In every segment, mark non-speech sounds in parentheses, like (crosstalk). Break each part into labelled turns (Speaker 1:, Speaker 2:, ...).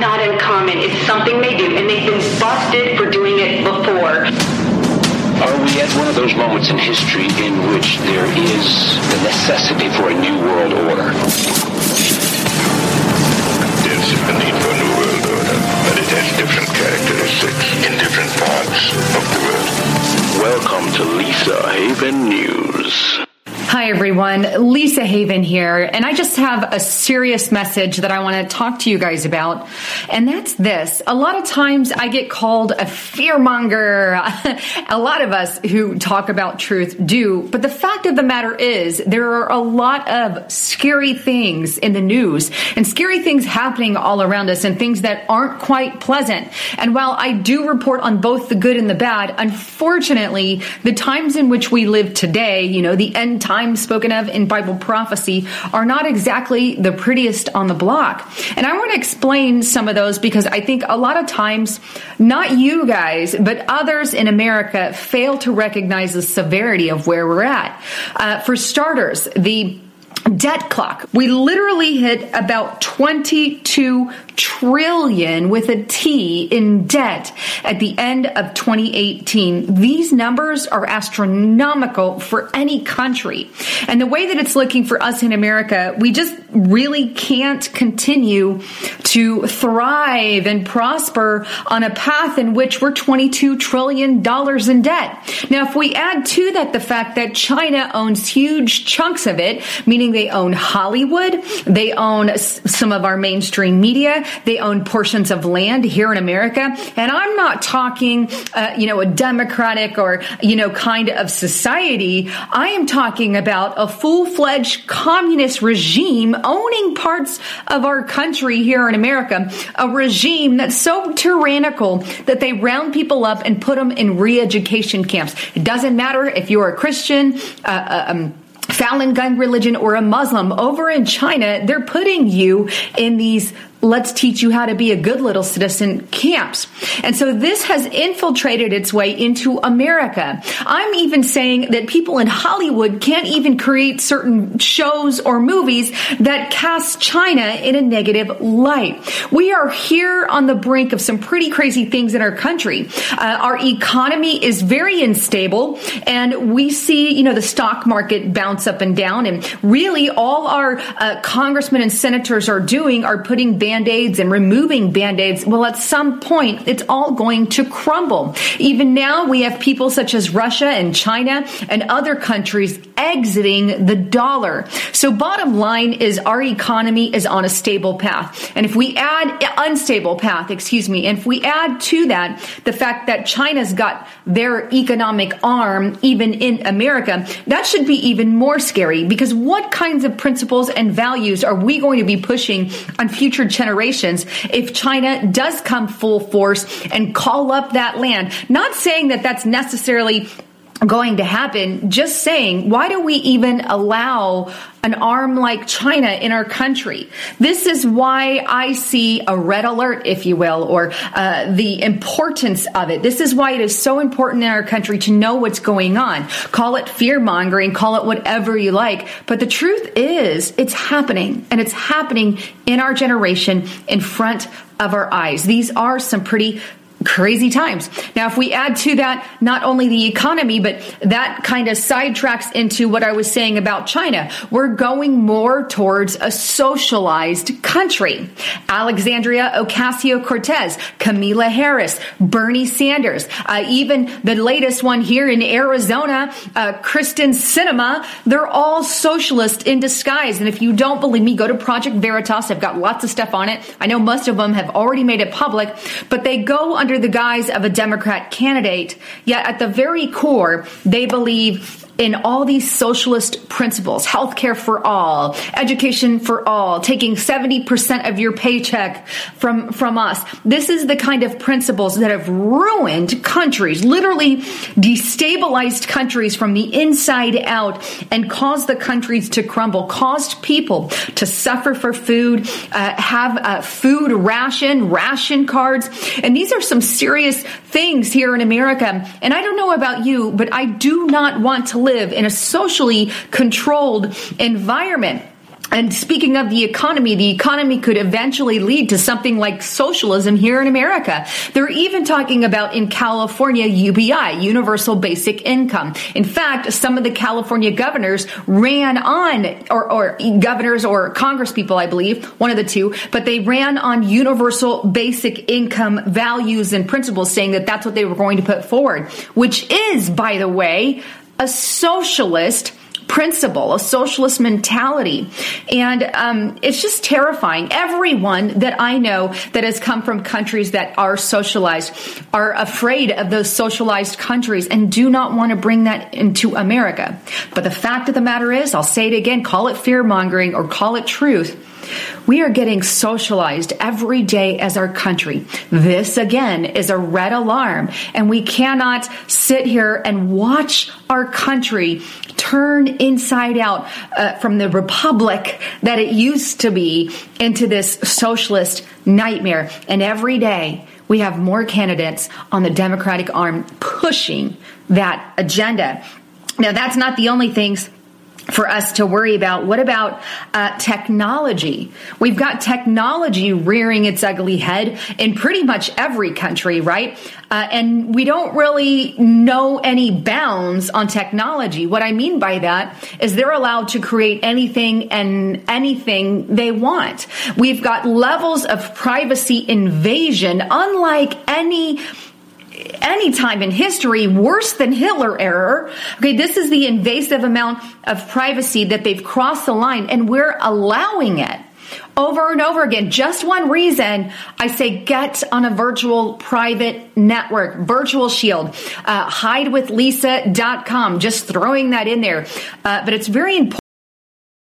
Speaker 1: It's not uncommon. It's something they do, and they've been busted for doing it before.
Speaker 2: Are we at one of those moments in history in which there is the necessity for a new world order?
Speaker 3: There's a need for a new world order, but it has different characteristics in different parts of the world.
Speaker 2: Welcome to Lisa Haven News.
Speaker 4: Hi, everyone. Lisa Haven here. And I just have a serious message that I want to talk to you guys about. And that's this. A lot of times I get called a fearmonger. (laughs) a lot of us who talk about truth do. But the fact of the matter is, there are a lot of scary things in the news and scary things happening all around us and things that aren't quite pleasant. And while I do report on both the good and the bad, unfortunately, the times in which we live today, you know, the end times spoken of in Bible prophecy are not exactly the prettiest on the block. And I want to explain some of those because I think a lot of times, not you guys, but others in America fail to recognize the severity of where we're at. Uh, for starters, the debt clock. We literally hit about 22 trillion with a T in debt at the end of 2018. These numbers are astronomical for any country. And the way that it's looking for us in America, we just really can't continue to thrive and prosper on a path in which we're 22 trillion dollars in debt. Now, if we add to that the fact that China owns huge chunks of it, meaning they own Hollywood, they own some of our mainstream media, they own portions of land here in America. And I'm not talking, uh, you know, a democratic or, you know, kind of society. I am talking about a full fledged communist regime owning parts of our country here in America. A regime that's so tyrannical that they round people up and put them in re education camps. It doesn't matter if you're a Christian, uh, uh um, Falun Gong religion or a Muslim over in China, they're putting you in these let's teach you how to be a good little citizen camps. And so this has infiltrated its way into America. I'm even saying that people in Hollywood can't even create certain shows or movies that cast China in a negative light. We are here on the brink of some pretty crazy things in our country. Uh, our economy is very unstable and we see, you know, the stock market bounce up and down and really all our uh, congressmen and senators are doing are putting band-aids and removing band-aids, well, at some point, it's all going to crumble. Even now, we have people such as Russia and China and other countries exiting the dollar. So bottom line is our economy is on a stable path. And if we add unstable path, excuse me, and if we add to that the fact that China's got their economic arm even in America, that should be even more scary because what kinds of principles and values are we going to be pushing on future generations if China does come full force and call up that land? Not saying that that's necessarily going to happen. Just saying, why do we even allow an arm like China in our country? This is why I see a red alert, if you will, or uh, the importance of it. This is why it is so important in our country to know what's going on. Call it fear mongering, call it whatever you like. But the truth is, it's happening, and it's happening in our generation in front of our eyes. These are some pretty crazy times. Now, if we add to that not only the economy, but that kind of sidetracks into what I was saying about China. We're going more towards a socialized country. Alexandria Ocasio Cortez, Kamala Harris, Bernie Sanders, uh, even the latest one here in Arizona, uh, Kyrsten Sinema, they're all socialist in disguise. And if you don't believe me, go to Project Veritas. I've got lots of stuff on it. I know most of them have already made it public, but they go under the guise of a Democrat candidate. Yet at the very core, they believe in all these socialist principles healthcare for all, education for all, taking 70% of your paycheck from, from us. This is the kind of principles that have ruined countries, literally destabilized countries from the inside out and caused the countries to crumble, caused people to suffer for food, uh, have a food ration, ration cards. And these are some serious things here in America. And I don't know about you, but I do not want to live live in a socially controlled environment. And speaking of the economy, the economy could eventually lead to something like socialism here in America. They're even talking about in California UBI, Universal Basic Income. In fact, some of the California governors ran on, or, or governors or Congress people, I believe, one of the two, but they ran on universal basic income values and principles saying that that's what they were going to put forward, which is, by the way, a socialist principle, a socialist mentality. And um, it's just terrifying. Everyone that I know that has come from countries that are socialized are afraid of those socialized countries and do not want to bring that into America. But the fact of the matter is, I'll say it again, call it fear mongering or call it truth. We are getting socialized every day as our country. This again is a red alarm and we cannot sit here and watch our country turn inside out uh, from the republic that it used to be into this socialist nightmare. And every day we have more candidates on the Democratic arm pushing that agenda. Now, that's not the only things for us to worry about. What about uh, technology? We've got technology rearing its ugly head in pretty much every country, right? Uh, and we don't really know any bounds on technology. What I mean by that is they're allowed to create anything and anything they want. We've got levels of privacy invasion unlike any any time in history worse than Hitler error. Okay, this is the invasive amount of privacy that they've crossed the line and we're allowing it over and over again. Just one reason I say get on a virtual private network, virtual shield, uh, hidewithlisa.com, just throwing that in there. Uh, but it's very important.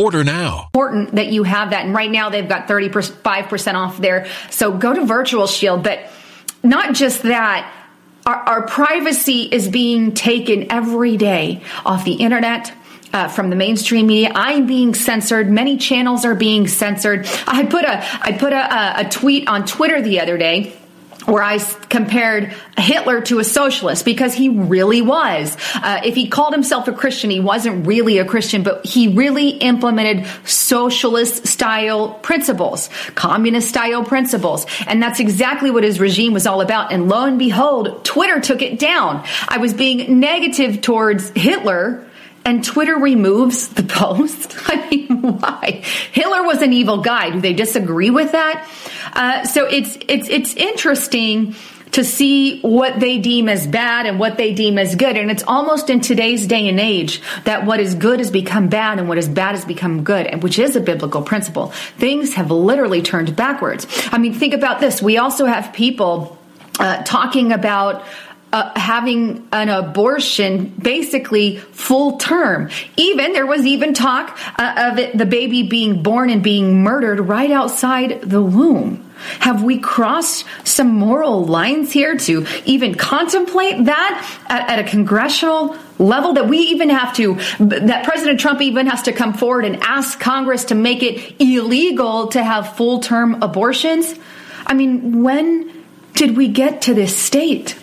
Speaker 5: Order now.
Speaker 4: Important that you have that. And right now they've got 35% off there. So go to Virtual Shield. But not just that, our, our privacy is being taken every day off the internet, uh, from the mainstream media. I'm being censored. Many channels are being censored. I put a I put a, a, tweet on Twitter the other day where I compared Hitler to a socialist because he really was. Uh, if he called himself a Christian, he wasn't really a Christian, but he really implemented socialist style principles, communist style principles. And that's exactly what his regime was all about. And lo and behold, Twitter took it down. I was being negative towards Hitler and Twitter removes the (laughs) post. I mean, why? Hitler was an evil guy. Do they disagree with that? Uh, so it's it's it's interesting to see what they deem as bad and what they deem as good. And it's almost in today's day and age that what is good has become bad and what is bad has become good, which is a biblical principle. Things have literally turned backwards. I mean, think about this. We also have people uh, talking about uh, having an abortion basically full term. Even there was even talk uh, of it, the baby being born and being murdered right outside the womb. Have we crossed some moral lines here to even contemplate that at, at, a congressional level? That we even have to, that President Trump even has to come forward and ask Congress to make it illegal to have full term abortions? I mean, when did we get to this state?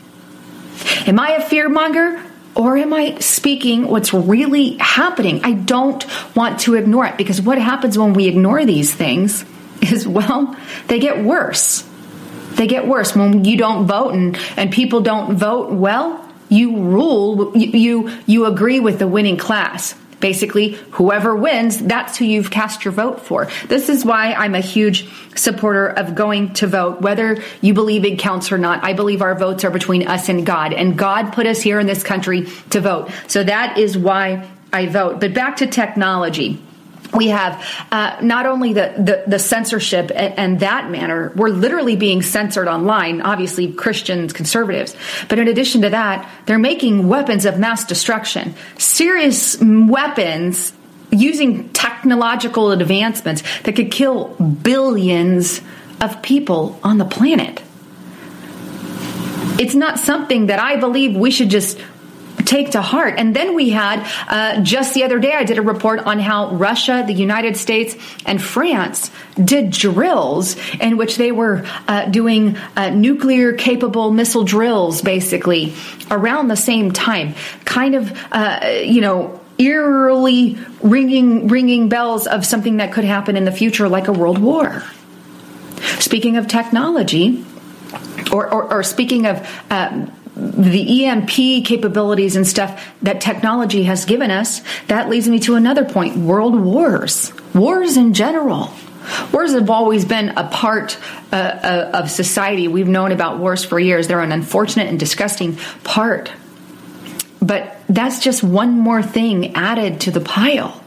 Speaker 4: Am I a fearmonger? Or am I speaking what's really happening? I don't want to ignore it because what happens when we ignore these things is, well, they get worse. They get worse when you don't vote and, and people don't vote well. You rule, you, you, you agree with the winning class. Basically, whoever wins, that's who you've cast your vote for. This is why I'm a huge supporter of going to vote, whether you believe it counts or not. I believe our votes are between us and God, and God put us here in this country to vote. So that is why I vote. But back to technology we have uh, not only the, the, the censorship and, and, that manner, we're literally being censored online, obviously Christians, conservatives. But in addition to that, they're making weapons of mass destruction, serious weapons using technological advancements that could kill billions of people on the planet. It's not something that I believe we should just take to heart. And then we had uh, just the other day, I did a report on how Russia, the United States, and France did drills in which they were uh, doing uh, nuclear capable missile drills, basically around the same time, kind of, uh, you know eerily ringing ringing bells of something that could happen in the future like a world war speaking of technology or, or, or speaking of uh, the EMP capabilities and stuff that technology has given us, that leads me to another point world wars, wars in general. Wars have always been a part uh, uh, of society. We've known about wars for years. They're an unfortunate and disgusting part. But that's just one more thing added to the pile.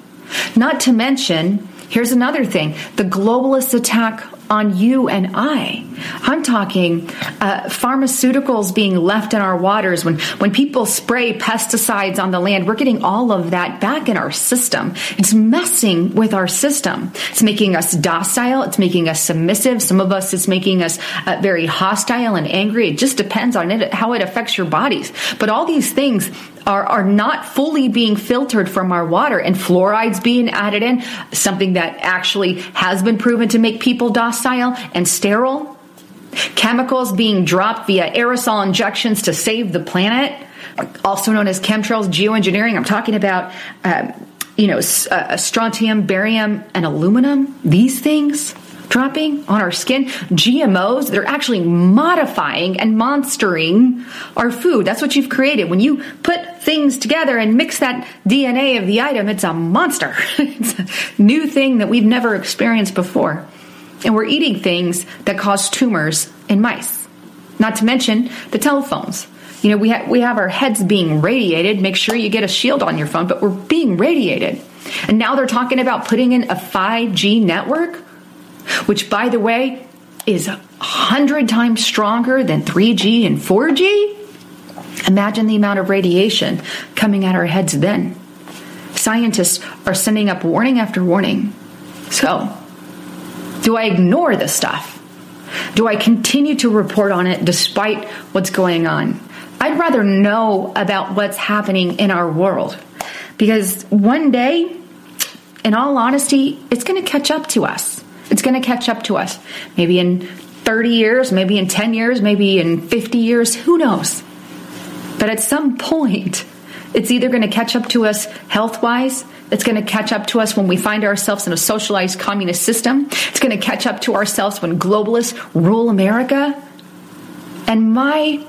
Speaker 4: Not to mention, here's another thing the globalist attack on you and I. I'm talking uh, pharmaceuticals being left in our waters. When, when people spray pesticides on the land, we're getting all of that back in our system. It's messing with our system. It's making us docile. It's making us submissive. Some of us, it's making us uh, very hostile and angry. It just depends on it, how it affects your bodies. But all these things are, are not fully being filtered from our water and fluorides being added in, something that actually has been proven to make people docile and sterile. Chemicals being dropped via aerosol injections to save the planet, also known as chemtrails, geoengineering. I'm talking about, uh, you know, uh, strontium, barium, and aluminum. These things dropping on our skin. GMOs, they're actually modifying and monstering our food. That's what you've created. When you put things together and mix that DNA of the item, it's a monster. (laughs) it's a new thing that we've never experienced before. And we're eating things that cause tumors in mice. Not to mention the telephones. You know, we, ha- we have our heads being radiated. Make sure you get a shield on your phone, but we're being radiated. And now they're talking about putting in a 5G network which, by the way, is a hundred times stronger than 3G and 4G. Imagine the amount of radiation coming at our heads then. Scientists are sending up warning after warning. So, do I ignore this stuff? Do I continue to report on it despite what's going on? I'd rather know about what's happening in our world because one day, in all honesty, it's going to catch up to us. It's going to catch up to us. Maybe in 30 years, maybe in 10 years, maybe in 50 years, who knows? But at some point, it's either going to catch up to us health wise, it's going to catch up to us when we find ourselves in a socialized communist system, it's going to catch up to ourselves when globalists rule America. And my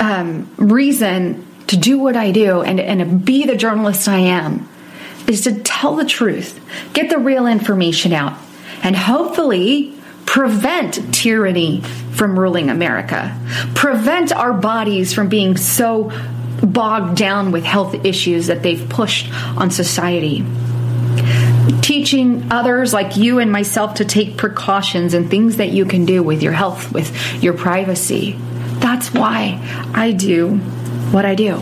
Speaker 4: um, reason to do what I do and, and to be the journalist I am is to tell the truth, get the real information out, and hopefully prevent tyranny from ruling America, prevent our bodies from being so bogged down with health issues that they've pushed on society. Teaching others like you and myself to take precautions and things that you can do with your health, with your privacy. That's why I do what I do.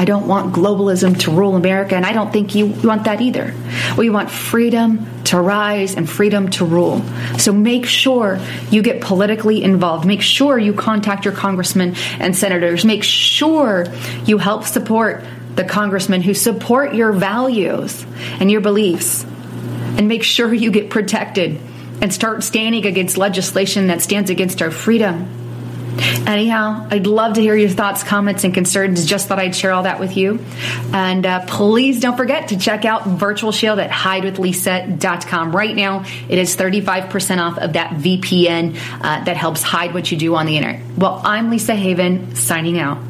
Speaker 4: I don't want globalism to rule America, and I don't think you want that either. We want freedom to rise and freedom to rule. So make sure you get politically involved. Make sure you contact your congressmen and senators. Make sure you help support the congressmen who support your values and your beliefs. And make sure you get protected and start standing against legislation that stands against our freedom. Anyhow, I'd love to hear your thoughts, comments, and concerns. Just thought I'd share all that with you. And uh, please don't forget to check out Virtual Shield at hidewithlisa.com. Right now, it is 35% off of that VPN uh, that helps hide what you do on the internet. Well, I'm Lisa Haven, signing out.